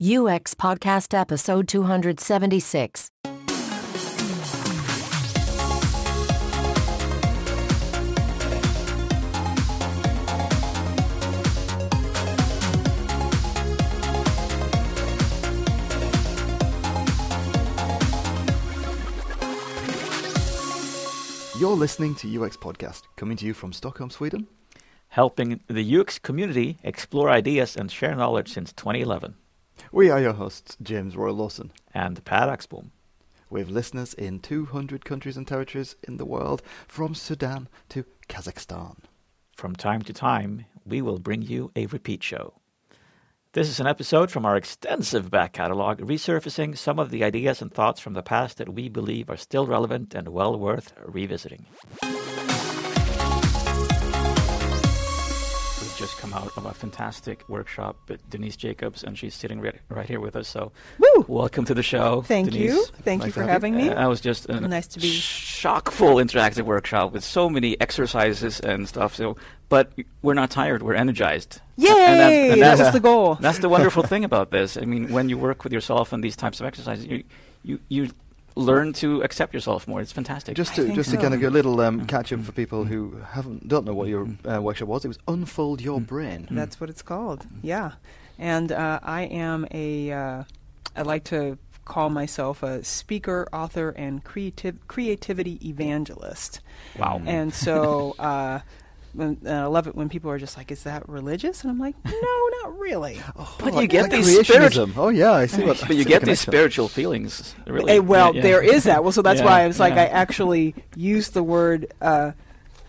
UX Podcast Episode 276. You're listening to UX Podcast, coming to you from Stockholm, Sweden. helping the UX community explore ideas and share knowledge since 2011. We are your hosts, James Royal Lawson. And Pat Axbom. We have listeners in 200 countries and territories in the world, from Sudan to Kazakhstan. From time to time, we will bring you a repeat show. This is an episode from our extensive back catalog, resurfacing some of the ideas and thoughts from the past that we believe are still relevant and well worth revisiting. Just come out of a fantastic workshop with Denise Jacobs, and she's sitting right, right here with us. So, Woo! welcome to the show. Thank Denise. you. Thank Nice you for having you. me. Uh, that was just a Nice to be- shock-full interactive workshop with so many exercises and stuff. So, but we're not tired; we're energized. Yay! And that's, and that that's, the goal. that's the wonderful thing about this. I mean, when you work with yourself and these types of exercises, you you you learn to accept yourself more. It's fantastic. Just to think just to kind of get a little um, catch up for people who haven't don't know what your uh, workshop was. It was Unfold Your Brain. That's what it's called. Yeah, and uh, I am a. Uh, I like to call myself a speaker, author, and creative creativity evangelist. wow. And so. Uh, when, uh, I love it when people are just like, "Is that religious?" And I'm like, "No, not really." but like- you get like these creationism. spiritual. Oh yeah, I see what. But you see get the these spiritual feelings. Really. Eh, well, Yeah, yeah. there is that. Well, so that's Yeah, why I was like, yeah. I actually used the word uh,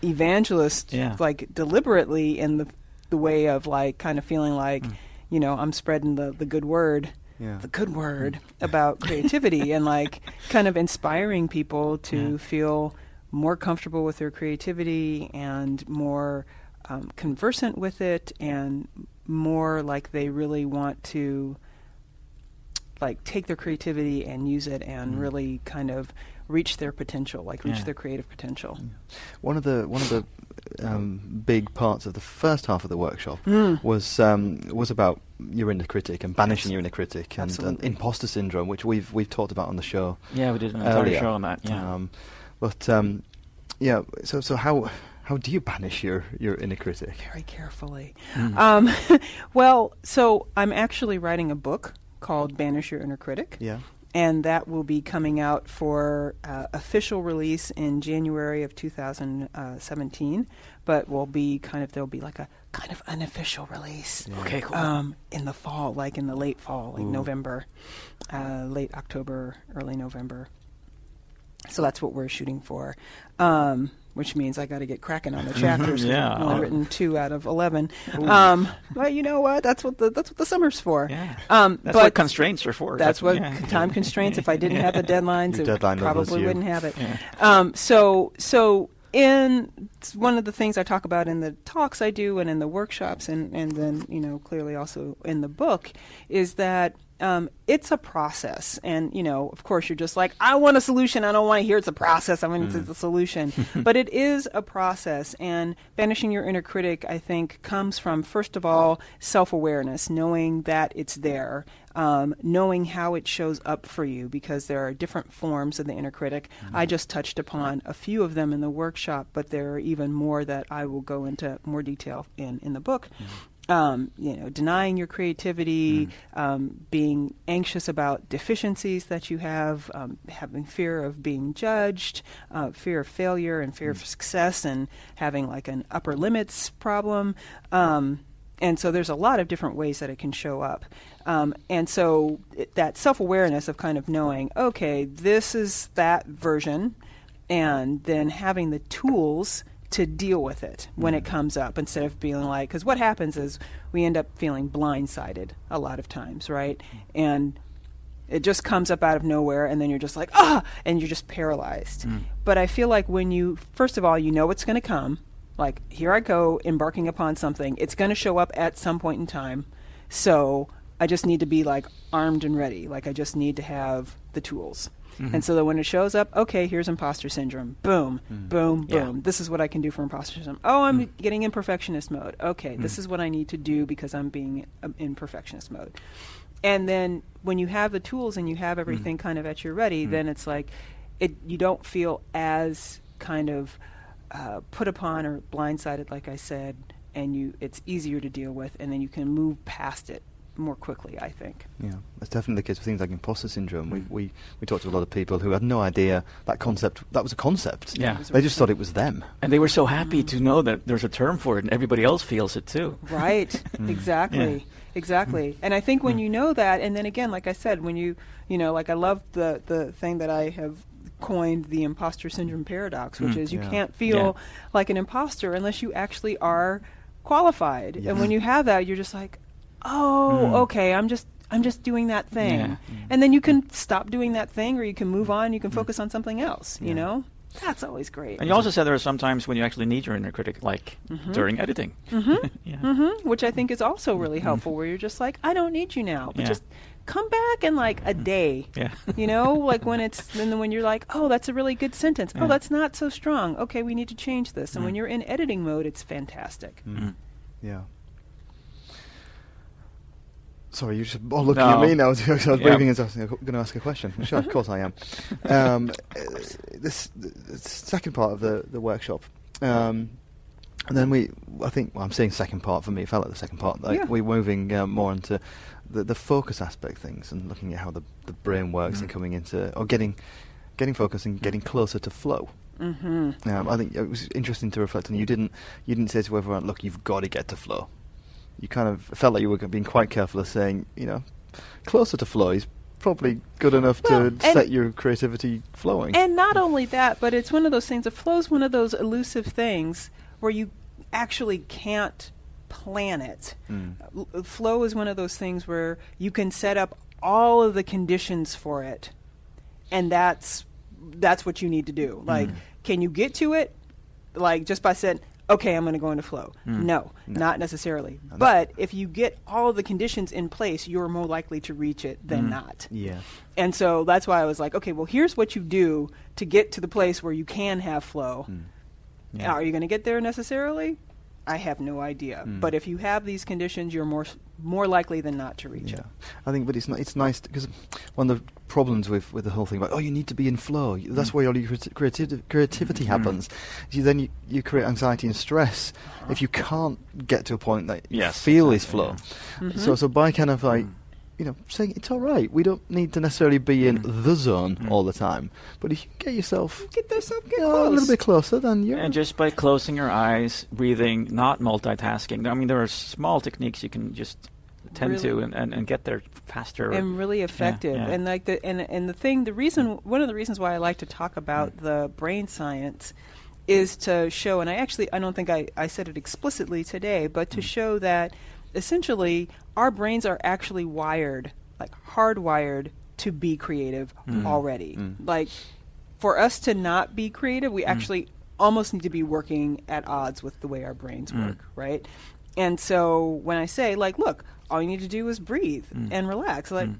evangelist Yeah. like deliberately in the the way of like kind of feeling like, Mm. you know, I'm spreading the the good word, Yeah. the good word about creativity and like kind of inspiring people to Yeah. feel more comfortable with their creativity and more um, conversant with it and more like they really want to like take their creativity and use it and Mm. really kind of reach their potential, like reach Yeah. their creative potential. One of the one of the um, big parts of the first half of the workshop Mm. was um, was about your inner critic and banishing Yes. your inner critic and, and imposter syndrome, which we've we've talked about on the show. Yeah, we did an entire earlier. show on that. Yeah. Um, but um, yeah, so so how how do you banish your your inner critic? Very carefully. Mm. Um, well, so I'm actually writing a book called Banish Your Inner Critic. Yeah. and that will be coming out for uh, official release in January of 2017. But will be kind of there'll be like a kind of unofficial release Okay, cool. um, in the fall, like in the late fall, like Ooh. November, uh, late October, early November. So that's what we're shooting for, um, which means I got to get cracking on the chapters. Yeah. I've only written two out of eleven. Um, but you know what? That's what the that's what the summer's for. yeah. Um, That's but what constraints are for. that's what yeah. time constraints. If I didn't have the deadlines, Your it deadline probably wouldn't have it. Yeah. Um, so, so in one of the things I talk about in the talks I do and in the workshops, and and then you know clearly also in the book, is that. Um, it's a process, and you know, of course, you're just like, I want a solution. I don't want to hear it's a process. I want it's a solution, but it is a process. And banishing your inner critic, I think, comes from first of all self-awareness, knowing that it's there, um, knowing how it shows up for you, because there are different forms of the inner critic. I just touched upon a few of them in the workshop, but there are even more that I will go into more detail in in the book. Um, you know, denying your creativity, um, being anxious about deficiencies that you have, um, having fear of being judged, uh, fear of failure, and fear of success, and having like an upper limits problem. Um, and so there's a lot of different ways that it can show up. Um, and so it, that self awareness of kind of knowing, okay, this is that version, and then having the tools to deal with it when it mm. comes up instead of feeling like, because what happens is we end up feeling blindsided a lot of times, right? Mm. And it just comes up out of nowhere, and then you're just like, ah, and you're just paralyzed. Mm. But I feel like when you, first of all, you know what's going to come. Like, here I go, embarking upon something. It's going to show up at some point in time. So I just need to be like armed and ready. Like, I just need to have the tools. Mm-hmm. And so that when it shows up, okay, here's imposter syndrome. Boom, mm. boom, Yeah. boom. This is what I can do for imposter syndrome. Oh, I'm mm. getting in perfectionist mode. Okay, this mm. is what I need to do because I'm being um, in perfectionist mode. and then when you have the tools and you have everything kind of at your ready, then it's like it you don't feel as kind of uh, put upon or blindsided, like I said, and you it's easier to deal with, and then you can move past it more quickly. I think. Yeah, that's definitely the case with things like imposter syndrome. We, mm. we we talked to a lot of people who had no idea that concept that was a concept. Yeah. they just thought it was them. And they were so happy to know that there's a term for it and everybody else feels it too. Right. Mm. exactly. Exactly. Mm. And I think when you know that, and then again, like I said, when you, you know, like I love the the thing that I have coined the imposter syndrome paradox, which Mm. is you Yeah. can't feel like an imposter unless you actually are qualified. Yeah. And when you have that, you're just like, oh, Mm. okay, I'm just. I'm just doing that thing, Yeah. and then you can stop doing that thing, or you can move on. You can hmm. focus on something else. You know, that's always great. And you also said there are some times when you actually need your inner critic, like mm-hmm. during editing. Mm-hmm. yeah. hmm which I think is also really hmm. helpful. Where you're just like, I don't need you now, but Yeah. just come back in like a day. Yeah. You know, like when it's then when you're like, oh, that's a really good sentence. Oh, yeah. Oh, that's not so strong. Okay, we need to change this. And when you're in editing mode, it's fantastic. Mm. Yeah. Sorry, you're just all looking No. at me now. I was breathing as I was going to ask a question. Sure, of course I am. Um, uh, this, second part of the, the workshop, um, and then we, I think, well, I'm seeing second part for me. It felt like the second part. Like Yeah. we're moving uh, more into the, the focus aspect things and looking at how the, the brain works and Mm. coming into or getting getting focused and getting closer to flow. hmm Um, I think it was interesting to reflect on. You didn't you didn't say to everyone, "Look, you've got to get to flow." You kind of felt like you were being quite careful of saying, you know, closer to flow is probably good enough Well, to set your creativity flowing. And not only that, but it's one of those things. A flow is one of those elusive things where you actually can't plan it. Mm. L- flow is one of those things where you can set up all of the conditions for it and that's that's what you need to do like Mm. can you get to it like just by saying okay i'm going to go into flow Mm. no, No. not necessarily No, but if you get all the conditions in place you're more likely to reach it than Mm. not Yeah. and so that's why i was like okay well here's what you do to get to the place where you can have flow Mm. Yeah. are you going to get there necessarily? I have no idea. Mm. But if you have these conditions, you're more more likely than not to reach Yeah, it. I think, but it's ni- it's nice because one of the problems with, with the whole thing about oh you need to be in flow. That's Mm. where all your creati- creativity, creativity Mm. happens. You, then you, you create anxiety and stress Uh-huh. if you can't get to a point that you Yes, feel is exactly, flow. Mhm. So so by kind of like Mm. You know saying it's all right. We don't need to necessarily be in Mm. the zone Mm. all the time. But if you get yourself Get yourself get you know, a little bit closer, then you're And just by closing your eyes, breathing, not multitasking. I mean, there are small techniques you can just tend to and, and, and get there faster. and really effective. yeah. And like the and and the thing, the reason, one of the reasons why I like to talk about Mm. the brain science is to show. And I actually, I don't think I I said it explicitly today, but to Mm. show that essentially our brains are actually wired, like hardwired, to be creative Mm. already. Mm. Like for us to not be creative, we Mm. actually almost need to be working at odds with the way our brains Mm. work, right? And so when I say like, look, all you need to do is breathe Mm. and relax, like, Mm.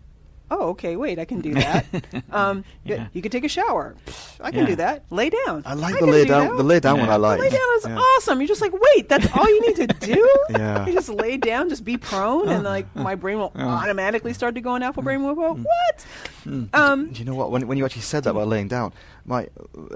Oh, okay, wait, I can do that. um, Yeah. You can take a shower. Pfft, I can Yeah. do that. Lay down. I like I the can lay do down. that. The lay down one I like. The lay down is Yeah. awesome. You're just like, wait, that's all you need to do? Yeah. You just lay down, just be prone, and like my brain will Yeah. automatically start to go in alpha brain mode. Mm. What? Um, Do you know what? When, when you actually said that about laying down, my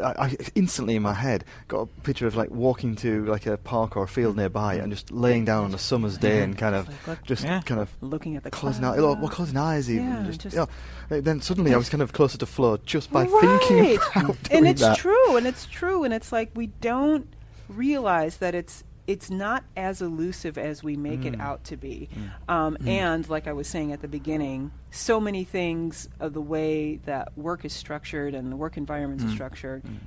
I, I instantly in my head got a picture of like walking to like a park or a field nearby and just laying down on a summer's day and kind of Like, just Yeah. kind of looking at the closing out, clouds. well, closing eyes even. Yeah, just, just- you know, then suddenly I was kind of closer to flow just by Right. thinking about doing and it's that. true and it's true and it's like we don't realize that it's it's not as elusive as we make it Mm. out to be Mm. um, Mm. and like i was saying at the beginning so many things of the way that work is structured and the work environments Mm. are structured Mm.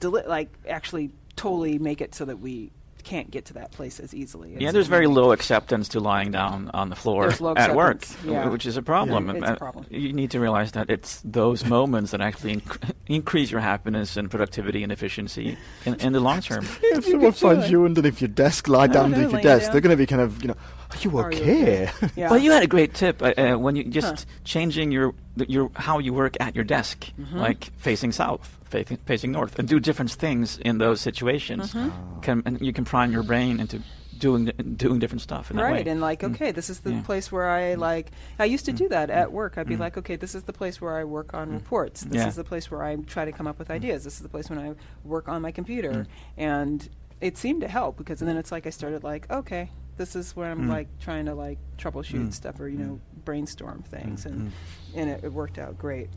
deli- like actually totally make it so that we can't get to that place as easily yeah, there's very think. low acceptance to lying down on the floor at work, yeah. which is a problem. Yeah, it's a problem. You need to realize that it's those moments that actually inc- increase your happiness and productivity and efficiency in, in the long term. If someone finds you underneath your desk, lie down no, underneath your desk, down. they're going to be kind of, you know, are you Are you okay? yeah. Well, you had a great tip uh, uh, when you just Huh. changing your your how you work at your desk, Mhm. like facing south, facing, facing north, and do different things in those situations. Mhm. Can, and you can prime your brain into doing doing different stuff in that right way. and like Mm. okay this is the Yeah. place where i like i used to do that at work i'd be Mm. like okay this is the place where i work on Mm. reports this Yeah. is the place where i try to come up with ideas this is the place when i work on my computer Mm. and it seemed to help because then it's like i started like okay this is where i'm Mm. like trying to like troubleshoot Mm. stuff or you know brainstorm things Mm. and and it, it worked out great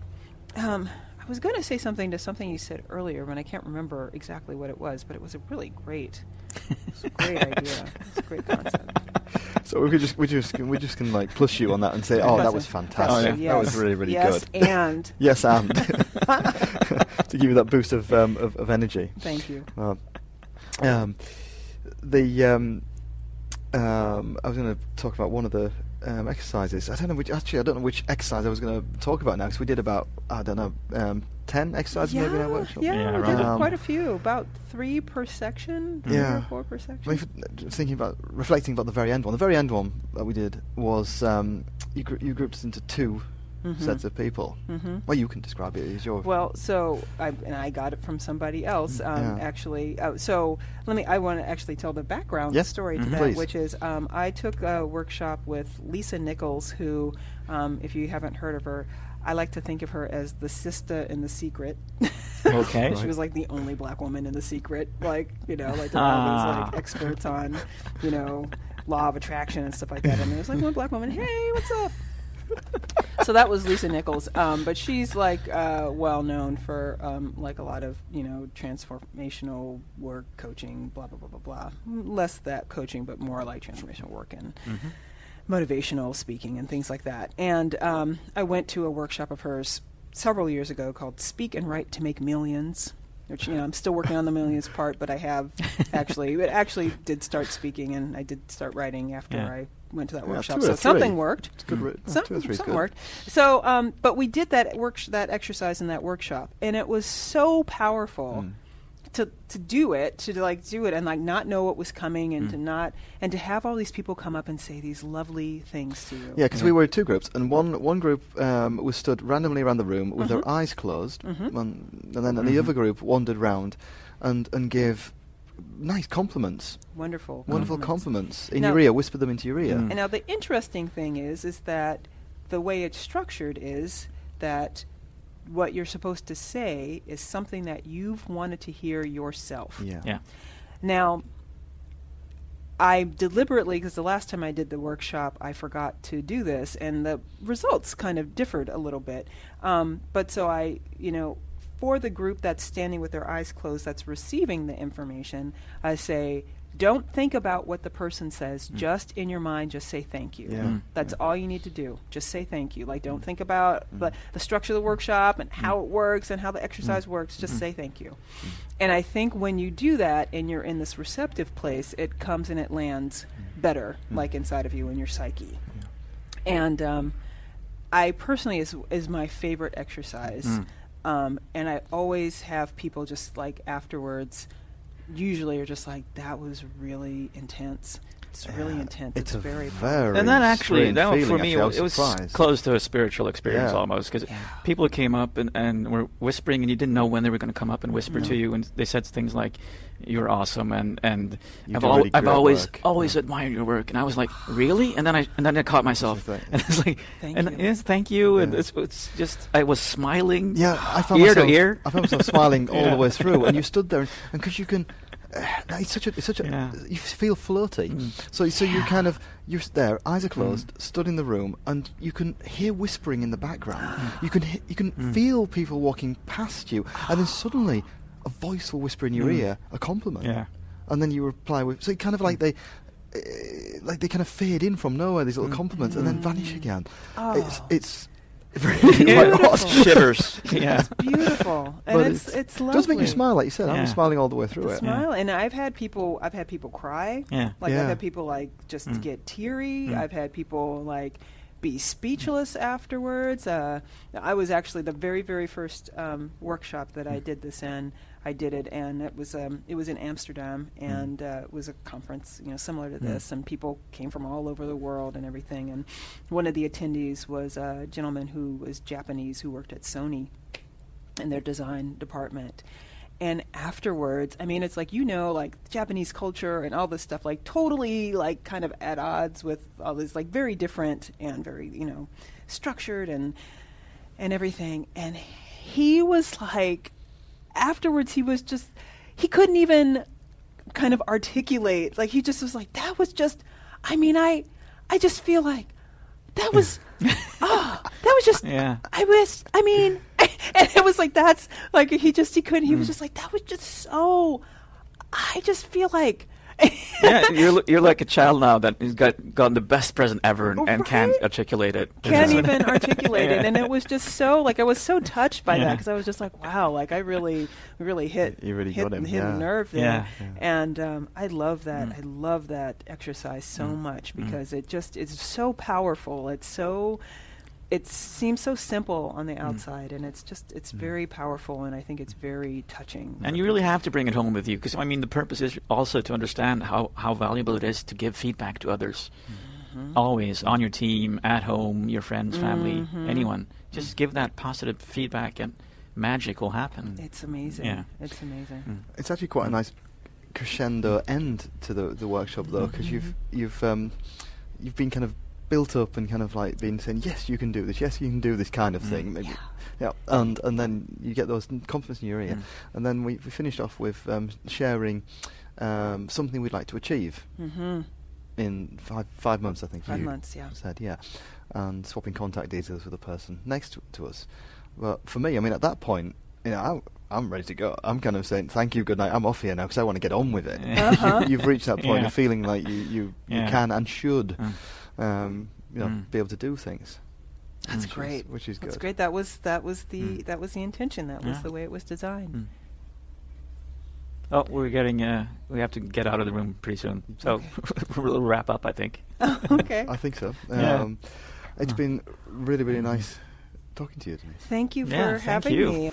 um, I was going to say something to something you said earlier, but I can't remember exactly what it was. But it was a really great, it's a great idea. It's a great concept. So we could just we just we just can like plus you on that and say, oh, that was fantastic. Oh, yeah. Yes. That was really really yes, good. and yes, and to give you that boost of um, of, of energy. thank you. Well, um, the um, um, I was going to talk about one of the um, exercises. I don't know which. Actually, I don't know which exercise I was going to talk about now because we did about I don't know um, ten exercises yeah, maybe in our workshop. yeah, Yeah, we did right. quite a few, about three per section, Yeah. four per section. I mean, thinking about reflecting about the very end one. The very end one that we did was um, you, gr- you grouped into 2 Mhm. sets of people. Mhm. Well, you can describe it as your. Well, so I and I got it from somebody else. Um, Yeah. Actually, uh, so let me. I want to actually tell the background Yes. story to Mhm. that, Please. which is um, I took a workshop with Lisa Nichols, who, um, if you haven't heard of her, I like to think of her as the sister in The Secret. Okay. she was like the only black woman in The Secret, like you know, like there were all these Ah. like experts on, you know, law of attraction and stuff like that, and there was like one black woman. Hey, what's up? So that was Lisa Nichols, um, but she's like uh, well known for um, like a lot of you know transformational work, coaching, blah blah blah blah blah. Less that coaching, but more like transformational work and motivational speaking and things like that. And um, I went to a workshop of hers several years ago called "Speak and Write to Make Millions. Which you know I'm still working on the millions part, but I have actually it actually did start speaking and I did start writing after Yeah. I went to that Yeah, workshop. So something three. worked. It's good. ri- oh, Some, two or three some good. worked. So, um, but we did that work that exercise in that workshop, and it was so powerful Mm. To to do it, to like do it, and like not know what was coming, and Mm. to not and to have all these people come up and say these lovely things to you. Yeah, because we were two groups, and one one group um, was stood randomly around the room with Mhm. their eyes closed, Mhm. and, and then the Mhm. other group wandered round and and gave nice compliments, Wonderful, wonderful compliments in Now- your ear, whispered them into your ear. Mm. And now the interesting thing is, is that the way it's structured is that what you're supposed to say is something that you've wanted to hear yourself. Yeah. Yeah. Now, I deliberately, because the last time I did the workshop, I forgot to do this, and the results kind of differed a little bit. Um, but so I, you know, for the group that's standing with their eyes closed, that's receiving the information, I say, don't think about what the person says. Mm. Just in your mind, just say thank you. Yeah. Mm. That's all you need to do. Just say thank you. Like, don't mm. think about mm. the, the structure of the workshop and how it works and how the exercise works. Just say thank you. And I think when you do that and you're in this receptive place, it comes and it lands better, like inside of you in your psyche. And um, I personally is is my favorite exercise. Mm. Um, and I always have people just like afterwards. Usually, are just like that was really intense. It's really Yeah, intense. It's, It's, a very very and that actually, that, feeling, for me, actually. I it was surprised. close to a spiritual experience Yeah. almost because Yeah. people came up and, and were whispering, and you didn't know when they were going to come up and whisper No. to you, and they said things like, "You're awesome," and and You I've, al- really I've always work. always Yeah. admired your work, and I was like, "Really?" And then I and then I caught myself, and it's like, Thank and you. yes, thank you, and Yeah. it's, it's just I was smiling, Yeah, I found ear myself, to ear. I found myself smiling all Yeah. the way through, and you stood there, and because you can, it's such a, it's such a, Yeah. you feel floaty. Mm. So, so you kind of, you're there, eyes are closed, stood in the room, and you can hear whispering in the background. you can, you can Mm. feel people walking past you, and then suddenly, a voice will whisper in your Mm. ear a compliment, Yeah. and then you reply with, so it kind of like they. Uh, like they kind of fade in from nowhere, these little Mm. compliments, and then vanish Mm. again. Oh. It's it's quite odd. Shivers, yeah. It's beautiful, and But it's it's lovely. does make you smile, like you said. Yeah. I'm smiling all the way through The it. smile, and I've had people. I've had people cry. Yeah. Like Yeah. I've had people like just Mm. get teary. Mm. I've had people like be speechless afterwards. Uh, I was actually the very very first um, workshop that I did this in. I did it, and it was um, it was in Amsterdam, and uh, it was a conference, you know, similar to Mm. this, and people came from all over the world and everything. And one of the attendees was a gentleman who was Japanese who worked at Sony in their design department. And afterwards i mean it's like you know like japanese culture and all this stuff like totally like kind of at odds with all this like very different and very you know structured and and everything. And he was like afterwards he was just he couldn't even kind of articulate like he just was like that was just i mean i i just feel like that was oh that was just Yeah. i was i mean and it was like that's like he just he couldn't he was Mm. just like that was just so i just feel like yeah, you're you're like a child now that has got gotten the best present ever and, and can't articulate it. can't It's- even articulate it and it was just so like i was so touched by that because i was just like wow like i really really hit You really hit, got him, hit yeah. a nerve there Yeah. and um, i love that Mm. i love that exercise so Mm. much Mm. because it just it's so powerful it's so it seems so simple on Mm. the outside and it's just it's very powerful and i think it's very touching And you really have to bring it home with you because I mean the purpose is also to understand how, how valuable it is to give feedback to others. Mm-hmm. Always on your team, at home, your friends, family, Mhm. anyone. Just give that positive feedback and magic will happen. it's amazing Yeah. it's amazing Mm. It's actually quite a nice crescendo end to the the workshop though, because you've you've um, you've been kind of built up and kind of like been saying yes you can do this, yes you can do this kind of Mm. thing, maybe. Yeah. Yeah, and and then you get those confidence in your ear, Mm. and then we, we finished off with um, sharing um, something we'd like to achieve mm-hmm. in five five months, I think. Five you months, yeah. Said yeah, and swapping contact details with the person next to, to us. But for me, I mean, at that point, you know, I'm, I'm ready to go. I'm kind of saying thank you, good night. I'm off here now because I want to get on with it. Uh-huh. you, have reached that point Yeah. of feeling like you you, Yeah. you can and should, Mm. um, you know, Mm. be able to do things. That's which is- great. which is good. That's great. That was that was the Mm. that was the intention. That was Yeah. the way it was designed. Mm. Oh, we're getting. Uh, we have to get out of the room pretty soon, so Okay. we'll wrap up. I think. okay. I think so. Yeah. Um, It's Huh. been really really nice talking to you, Denise. Thank you for Yeah, thank having you. me.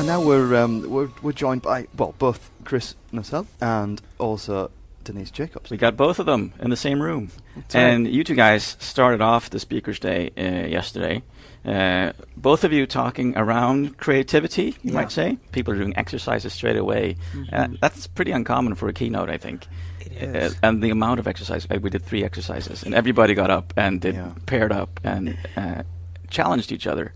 And now we're um, we're we're joined by well both Chris Noessel and also Denise Jacobs. We got both of them in the same room. That's and right. you two guys started off the Speakers Day uh, yesterday. Uh, both of you talking around creativity, you Yeah. might say. People are doing exercises straight away. Uh, that's pretty uncommon for a keynote, I think. It Uh, and the amount of exercise, uh, we did three exercises, and everybody got up and did Yeah. paired up and uh, challenged each other.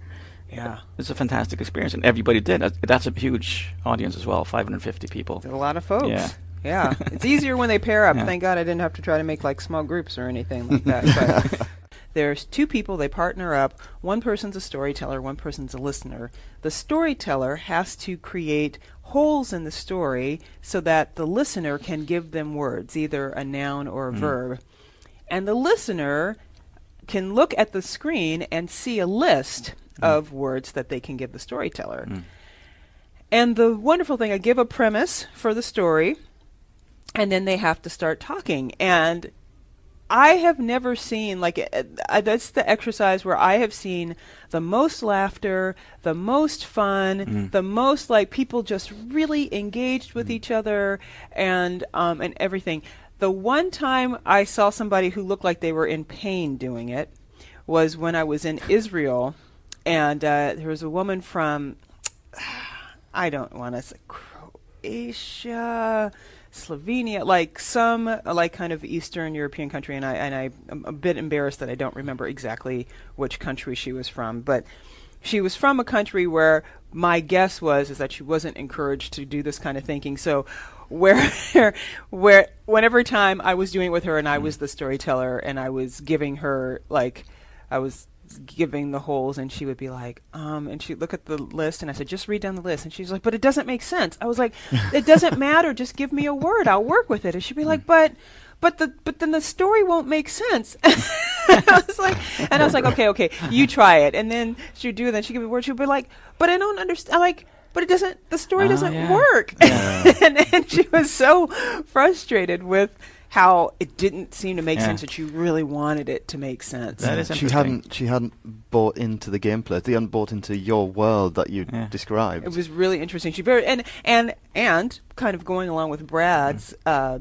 Yeah. It's a fantastic experience, and everybody did. That's- a huge audience as well, 550 people. There's a lot of folks. Yeah. Yeah. it's easier when they pair up. Yeah. Thank God I didn't have to try to make like small groups or anything like that. But there's two people, they partner up. One person's a storyteller, one person's a listener. The storyteller has to create holes in the story so that the listener can give them words, either a noun or a Mm. verb. And the listener can look at the screen and see a list of words that they can give the storyteller. Mm. And the wonderful thing, I give a premise for the story, and then they have to start talking. And I have never seen like uh, uh, that's the exercise where I have seen the most laughter, the most fun, Mm. the most like people just really engaged with each other and um, and everything. The one time I saw somebody who looked like they were in pain doing it was when I was in Israel, and uh, there was a woman from I don't want to say Croatia, Slovenia, like some like kind of Eastern European country, and I and I am a bit embarrassed that I don't remember exactly which country she was from, but she was from a country where my guess was is that she wasn't encouraged to do this kind of thinking. So where where whenever time I was doing it with her and I was the storyteller and I was giving her like I was giving the holes and she would be like um and she'd look at the list and I said just read down the list and she's like but it doesn't make sense. I was like it doesn't matter just give me a word I'll work with it and she'd be like but but the but then the story won't make sense. I was like, and I was like, okay, okay, you try it, and then she'd do it. Then she'd give me a word. She'd be like, but I don't understand. Like, but it doesn't. The story Ah, doesn't yeah. work. Yeah. and, and she was so frustrated with how it didn't seem to make Yeah. sense that she really wanted it to make sense. That is she hadn't she hadn't bought into the gameplay. She hadn't bought into your world that you Yeah. described. It was really interesting. She very and and and kind of going along with Brad's mm. uh,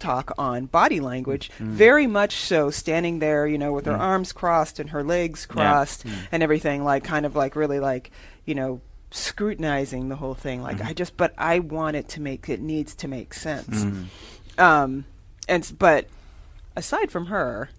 talk on body language, mm. very much so standing there, you know, with her mm. arms crossed and her legs crossed and everything, like kind of like really like, you know, scrutinizing the whole thing. Like I just, but I want it to make it needs to make sense. Um, and but aside from her,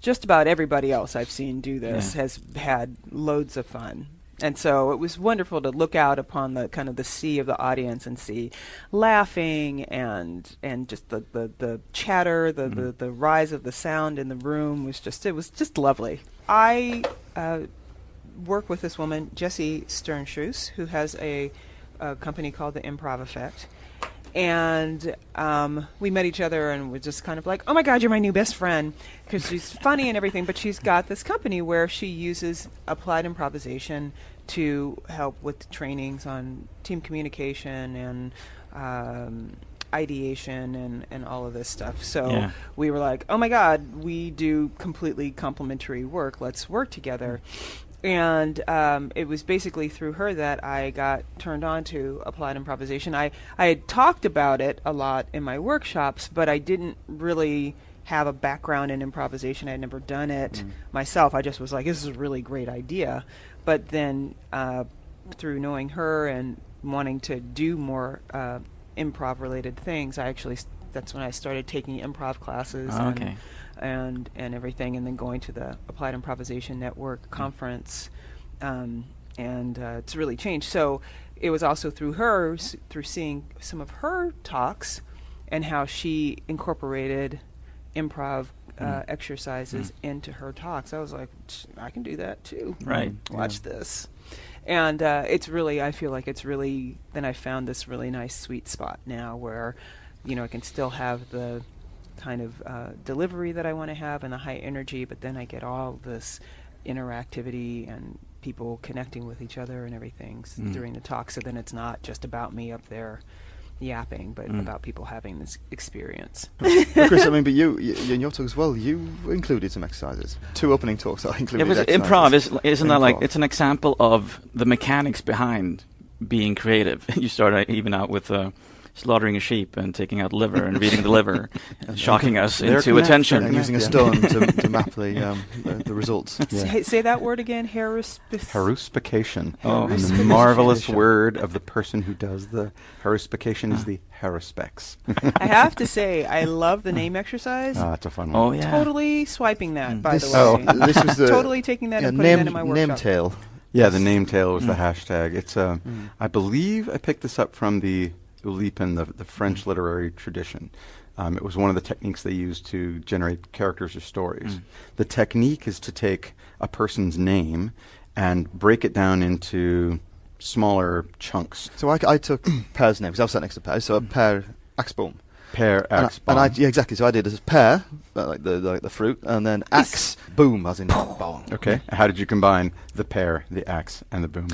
just about everybody else I've seen do this Yeah. has had loads of fun. And so it was wonderful to look out upon the kind of the sea of the audience and see laughing and and just the, the, the chatter, the, the, the rise of the sound in the room was just it was just lovely. I uh, work with this woman, Jessie Shternshus, who has a, a company called the Improv Effect. And um, we met each other and were just kind of like, oh my God, you're my new best friend. Because she's funny and everything, but she's got this company where she uses applied improvisation to help with trainings on team communication and um, ideation and, and all of this stuff. So Yeah. we were like, oh my God, we do completely complementary work. Let's work together. And um, it was basically through her that I got turned on to applied improvisation. I, I had talked about it a lot in my workshops, but I didn't really have a background in improvisation. I had never done it myself. I just was like, this is a really great idea. But then uh, through knowing her and wanting to do more uh, improv related things, I actually, that's when I started taking improv classes. Oh, and- okay. and and everything, and then going to the Applied Improvisation Network conference, um, and uh, it's really changed. So it was also through her, s- through seeing some of her talks, and how she incorporated improv uh, exercises into her talks. I was like, I can do that too. Right. Watch this. And uh, it's really, I feel like it's really, then I found this really nice sweet spot now where, you know, I can still have the kind of uh, delivery that I want to have and the high energy, but then I get all this interactivity and people connecting with each other and everything Mm. during the talk. So then it's not just about me up there yapping, but Mm. about people having this experience. But Chris, I mean, but you, you in your talk as well, you included some exercises. Two opening talks that included It was exercises. improv. Is, isn't that like it's an example of the mechanics behind being creative? you start even out with uh, slaughtering a sheep and taking out liver and reading the liver, and shocking us They're into connected. attention. and using a stone to, to map the, um, the the results. Yeah. Say, say that word again, Harris. Haruspication. Oh. And the marvelous word of the person who does the haruspication is the haruspex. I have to say, I love the name exercise. Ah, it's a fun one. Oh yeah. Totally swiping that, Mm. by This, the way. Oh. this was the totally taking that yeah, and putting name, that in my name tail. Yeah, the name tail was the Mm. hashtag. It's uh, I believe I picked this up from the Oulipo, the, the French literary tradition. Um, it was one of the techniques they used to generate characters or stories. Mm. The technique is to take a person's name and break it down into smaller chunks. So I, I took Per's name because I was sat next to Per. So Per Axbom. Pair, And I- axe, and I, yeah, exactly. So I did as pear, uh, like the like the fruit, and then axe boom, as in bong. Okay. How did you combine the pear, the axe, and the boom?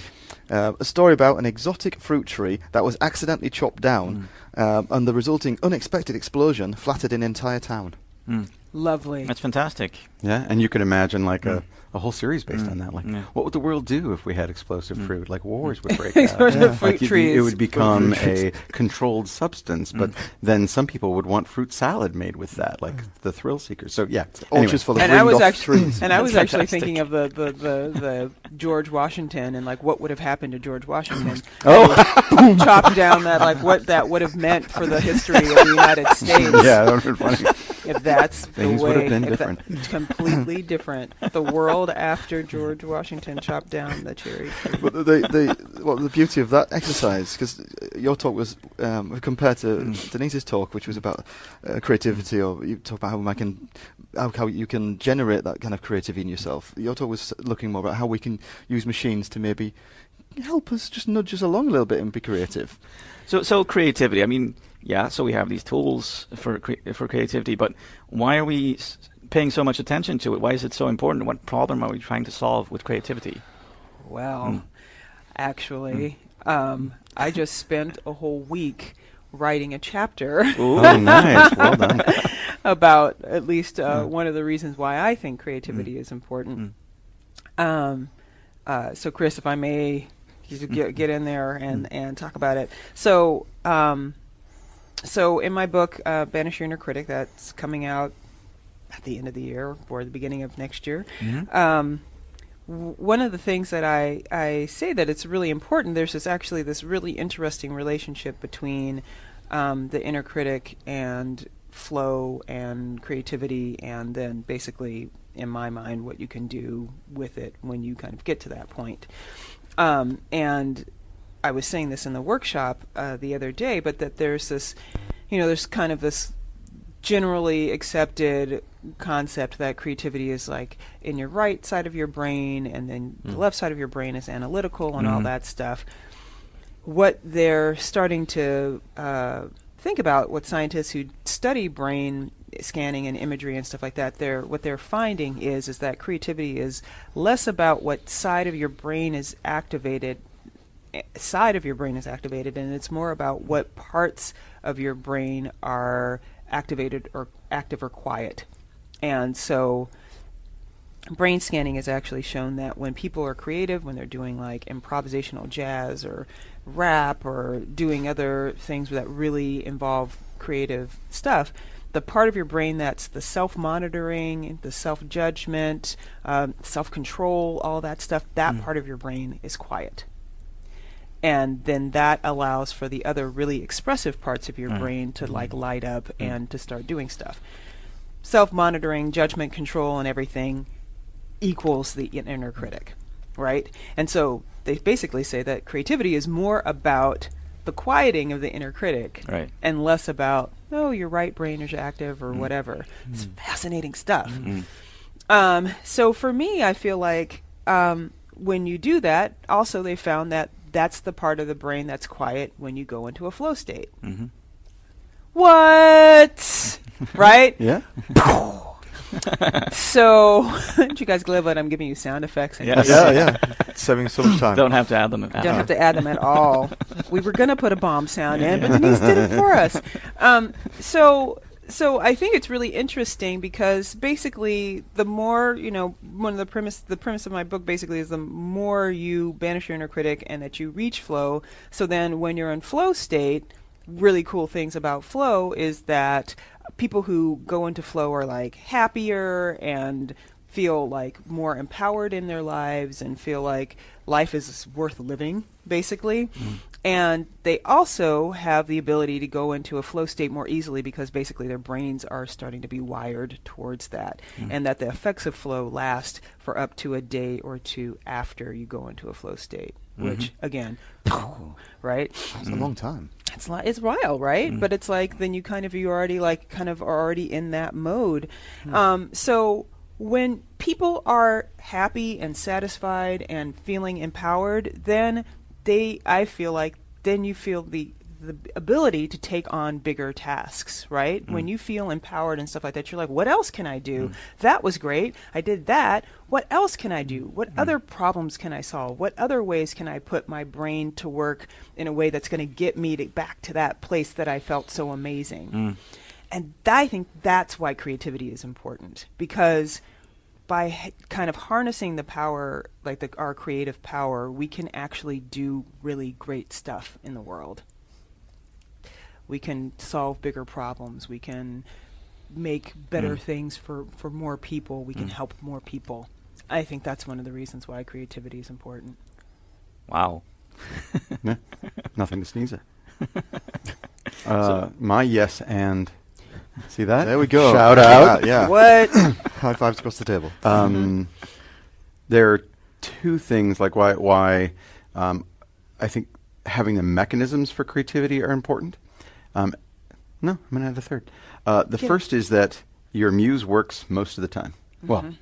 Uh, a story about an exotic fruit tree that was accidentally chopped down, um, and the resulting unexpected explosion flattered an entire town. Mm. Lovely. That's fantastic. Yeah, and you could imagine like Mm. a, a whole series based Mm. on that. Like, Yeah. what would the world do if we had explosive Mm. fruit? Like wars would break Explosive out. fruit like you'd be- trees. it would become Fruit a controlled substance. But Mm. then some people would want fruit salad made with that, like the thrill seekers. So yeah, anyway. Orchards full of and I was actually, trees. and I was That's actually thinking of the, the, the, the George Washington and like what would have happened to George Washington. Oh, chopped down that like what that would have meant for the history of the United States. yeah, that would have been funny. If that's Things the would have been if that- different. completely different. The world after George Washington chopped down the cherry tree. But the, the, the what the beauty of that exercise because your talk was um, compared to Mm. Denise's talk, which was about uh, creativity, or you talk about how I can how, how you can generate that kind of creativity in yourself. Your talk was looking more about how we can use machines to maybe help us just nudge us along a little bit and be creative. So, so creativity. I mean, yeah. So we have these tools for cre- for creativity, but why are we s- paying so much attention to it? Why is it so important? What problem are we trying to solve with creativity? Well, Mm. actually, um, I just spent a whole week writing a chapter Oh, nice. Well done. about at least uh, Mm. one of the reasons why I think creativity is important. Um, uh, so, Chris, if I may get, get in there and, and talk about it. So, um, so in my book, uh, Banish Your Inner Critic, that's coming out at the end of the year or the beginning of next year. Um, w- one of the things that I, I say that it's really important, there's this actually this really interesting relationship between um, the inner critic and flow and creativity, and then basically, in my mind, what you can do with it when you kind of get to that point. Um, and I was saying this in the workshop uh, the other day, but that there's this, you know, there's kind of this generally accepted concept that creativity is like in your right side of your brain and then the left side of your brain is analytical and all that stuff. What they're starting to uh, think about, what scientists who study brain scanning and imagery and stuff like that, they're what they're finding is is that creativity is less about what side of your brain is activated side of your brain is activated and it's more about what parts of your brain are activated or active or quiet. And so brain scanning has actually shown that when people are creative, when they're doing like improvisational jazz or rap or doing other things that really involve creative stuff, the part of your brain that's the self monitoring, the self judgment, um, self control, all that stuff, that part of your brain is quiet. And then that allows for the other really expressive parts of your mm. brain to mm-hmm. like light up mm. and to start doing stuff. Self monitoring, judgment control, and everything equals the inner critic, right? And so they basically say that creativity is more about the quieting of the inner critic Right. and less about, oh, your right brain is active or mm. whatever. It's fascinating stuff. Um, so for me, I feel like um, when you do that, also they found that that's the part of the brain that's quiet when you go into a flow state. Mm-hmm. What? right? Yeah. So, aren't you guys glad that I'm giving you sound effects? And Yes. yeah, yeah. Saving so much time. Don't have to add them. Don't have to add them at all. we were going to put a bomb sound in, but Denise did it for us. Um, so, so I think it's really interesting because basically, the more you know, one of the premise, the premise of my book basically is the more you banish your inner critic and that you reach flow. So then, when you're in flow state, really cool things about flow is that people who go into flow are like happier and feel like more empowered in their lives and feel like life is worth living basically mm. And they also have the ability to go into a flow state more easily because basically their brains are starting to be wired towards that hmm. and that the effects of flow last for up to a day or two after you go into a flow state mm-hmm. which again right It's a long time. it's li- it's wild, right? Mm. But it's like then you kind of you already like kind of are already in that mode. Hmm. Um, so when people are happy and satisfied and feeling empowered, then they I feel like then you feel the the ability to take on bigger tasks, right? When mm. you feel empowered and stuff like that, you're like, what else can I do? Mm. That was great. I did that. What else can I do? What mm. other problems can I solve? What other ways can I put my brain to work in a way that's going to get me to, back to that place that I felt so amazing? And I think that's why creativity is important because by kind of harnessing the power, like the, our creative power, we can actually do really great stuff in the world. We can solve bigger problems. We can make better things for, for more people. We can help more people. I think that's one of the reasons why creativity is important. Wow. Yeah. Nothing to sneeze at. Uh, my yes and see that? There we go. Shout out. that, Yeah. What? High fives across the table. Um, there are two things like why why um, I think having the mechanisms for creativity are important. Um, no, I'm gonna add the third. Uh, the Get it. first is that your muse works most of the time. Well,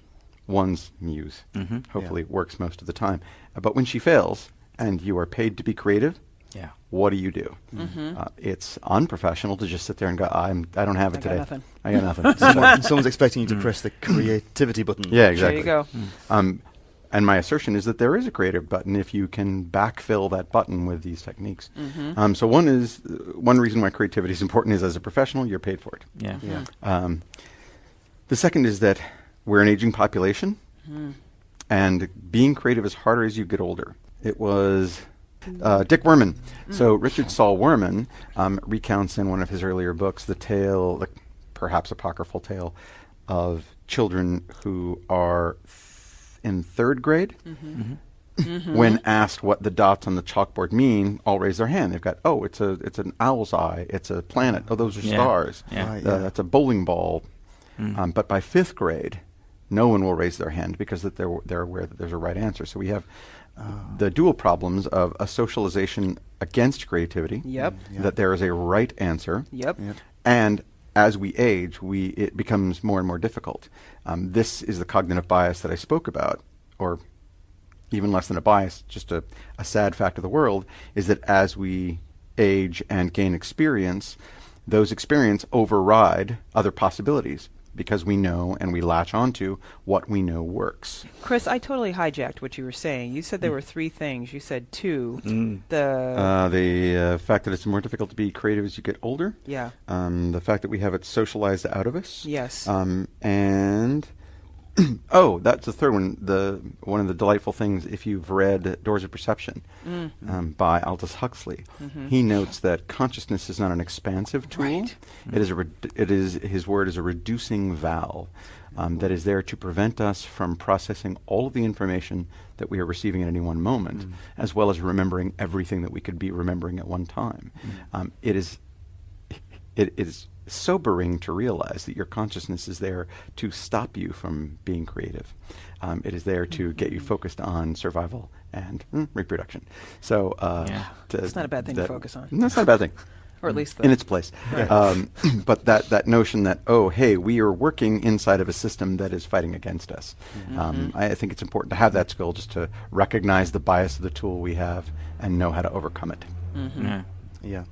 one's muse hopefully works most of the time. Uh, but when she fails and you are paid to be creative, Yeah. what do you do? Uh, it's unprofessional to just sit there and go, I'm, I don't have it I got today. nothing." I got nothing. Someone, someone's expecting you to press the creativity button. Mm. yeah, exactly. There you go. Um, and my assertion is that there is a creative button if you can backfill that button with these techniques. Um, so one is uh, one reason why creativity is important is as a professional you're paid for it. Yeah. Yeah. Um, the second is that we're an aging population, and being creative is harder as you get older. It was Uh, Dick Wurman. So Richard Saul Wurman um, recounts in one of his earlier books the tale, the perhaps apocryphal tale, of children who are th- in third grade. When asked what the dots on the chalkboard mean, all raise their hand. They've got, oh, it's a, it's an owl's eye, it's a planet. Oh, those are Yeah. stars. Yeah. Uh, yeah. That's a bowling ball. Um, but by fifth grade, no one will raise their hand because that they're they're aware that there's a right answer. So we have the dual problems of a socialization against creativity. Yep. That there is a right answer. Yep. And as we age, we it becomes more and more difficult. Um, this is the cognitive bias that I spoke about, or even less than a bias, just a, a sad fact of the world, is that as we age and gain experience, those experience override other possibilities because we know and we latch onto what we know works. Chris, I totally hijacked what you were saying. You said there were three things. You said two. Mm. The Uh, the uh, fact that it's more difficult to be creative as you get older, yeah. um, the fact that we have it socialized out of us, Yes. um, and oh, that's the third one. The one of the delightful things, if you've read Doors of Perception Mm. um, by Aldous Huxley, Mm-hmm. he notes that consciousness is not an expansive tool. Right. It is a redu- it is his word is a reducing valve um, that is there to prevent us from processing all of the information that we are receiving at any one moment, Mm. as well as remembering everything that we could be remembering at one time. Um, it is it is sobering to realize that your consciousness is there to stop you from being creative. Um, it is there to get you focused on survival and mm, reproduction. So uh, Yeah. to- It's not a bad thing to focus on. No, it's not a bad thing. Or at least the, in its place. Right. Um, but that, that notion that, oh, hey, we are working inside of a system that is fighting against us. Mm-hmm. Um, I, I think it's important to have that skill just to recognize the bias of the tool we have and know how to overcome it. Mm-hmm. Yeah. Yeah,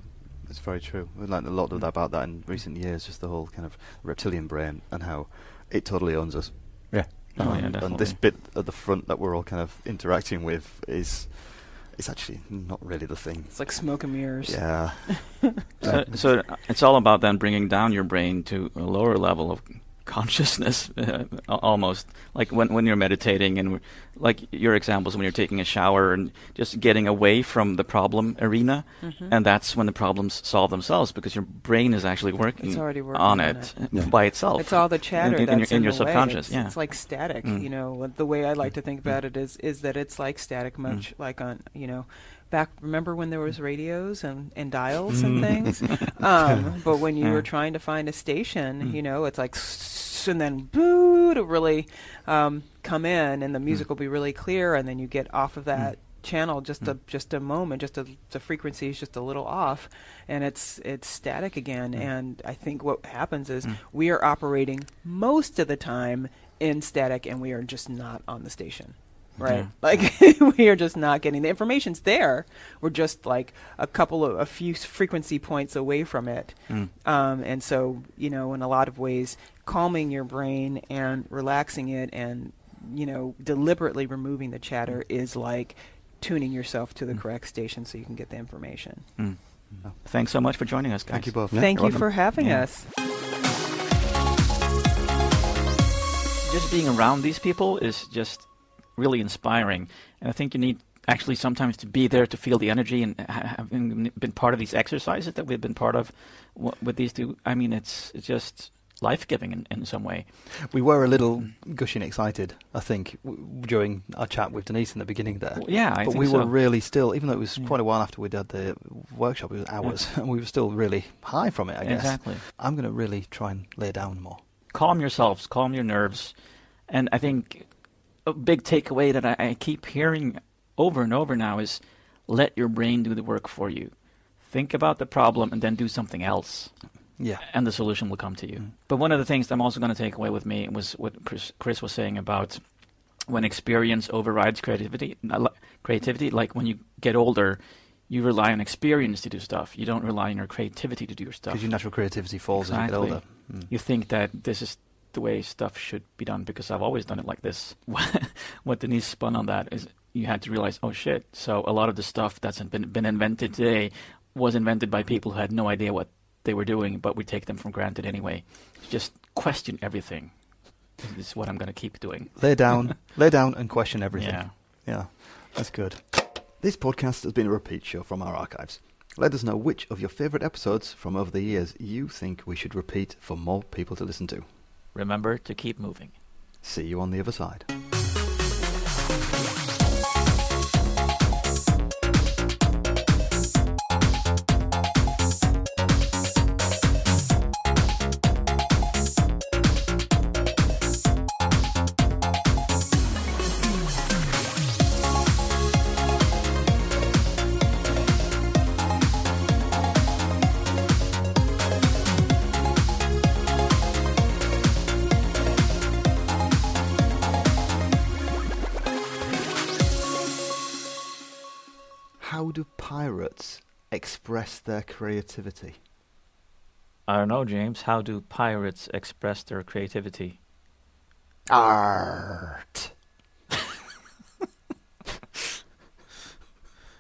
it's very true. We've learned a lot of that about that in recent years, just the whole kind of reptilian brain and how it totally owns us. Yeah. Oh, yeah, and this bit at the front that we're all kind of interacting with is is actually not really the thing. it's like smoke and mirrors. Yeah, So, so it's all about then bringing down your brain to a lower level of consciousness, uh, almost like when when you're meditating and like your examples when you're taking a shower and just getting away from the problem arena, Mhm. and that's when the problems solve themselves because your brain is actually working, It's already working on on it, it. Yeah. by itself. It's all the chatter in, in, that's your, in in your way. subconscious. It's, yeah, it's like static. Mm. You know, the way I like to think about it is is that it's like static, much like on you know. Back, remember when there was radios and, and dials and things? um, but when you were trying to find a station, Mm. you know, it's like, and then boo to really um, come in, and the music will be really clear, and then you get off of that channel just a just a moment, just a the frequency is just a little off, and it's it's static again. And I think what happens is Mm. we are operating most of the time in static, and we are just not on the station. Right, Yeah. like we are just not getting the information's there. We're just like a couple of a few frequency points away from it, Mm. um, and so you know, in a lot of ways, calming your brain and relaxing it, and you know, deliberately removing the chatter is like tuning yourself to the Mm. correct station so you can get the information. Mm. Thanks so much for joining us, guys. thank you both. Yeah, Thank you're you welcome. for having Yeah. us. just being around these people is just really inspiring. And I think you need actually sometimes to be there to feel the energy and having been part of these exercises that we've been part of with these two. I mean, it's it's just life giving in, in some way. We were a little gushing excited, I think, w- during our chat with Denise in the beginning there. Well, yeah, I but think we so. were really still, even though it was Yeah. quite a while after we'd had the workshop, it was hours, and we were still really high from it, I guess. Exactly. I'm going to really try and lay down more. calm yourselves, calm your nerves. And I think a big takeaway that I, I keep hearing over and over now is let your brain do the work for you. Think about the problem and then do something else, Yeah. and the solution will come to you. But one of the things that I'm also going to take away with me was what Chris, Chris was saying about when experience overrides creativity. Creativity, like when you get older, you rely on experience to do stuff. You don't rely on your creativity to do your stuff Because your natural creativity falls as you Exactly. get older. Mm. you think that this is the way stuff should be done because I've always done it like this. what Denise spun on that is you had to realize, oh shit. So a lot of the stuff that's been been invented today was invented by people who had no idea what they were doing, but we take them for granted anyway. Just question everything. This is what I'm going to keep doing. Lay down, lay down and question everything. Yeah. Yeah, that's good. This podcast has been a repeat show from our archives. Let us know which of your favourite episodes from over the years you think we should repeat for more people to listen to. Remember to keep moving. See you on the other side. Express their creativity? I don't know, James. How do pirates express their creativity? Art.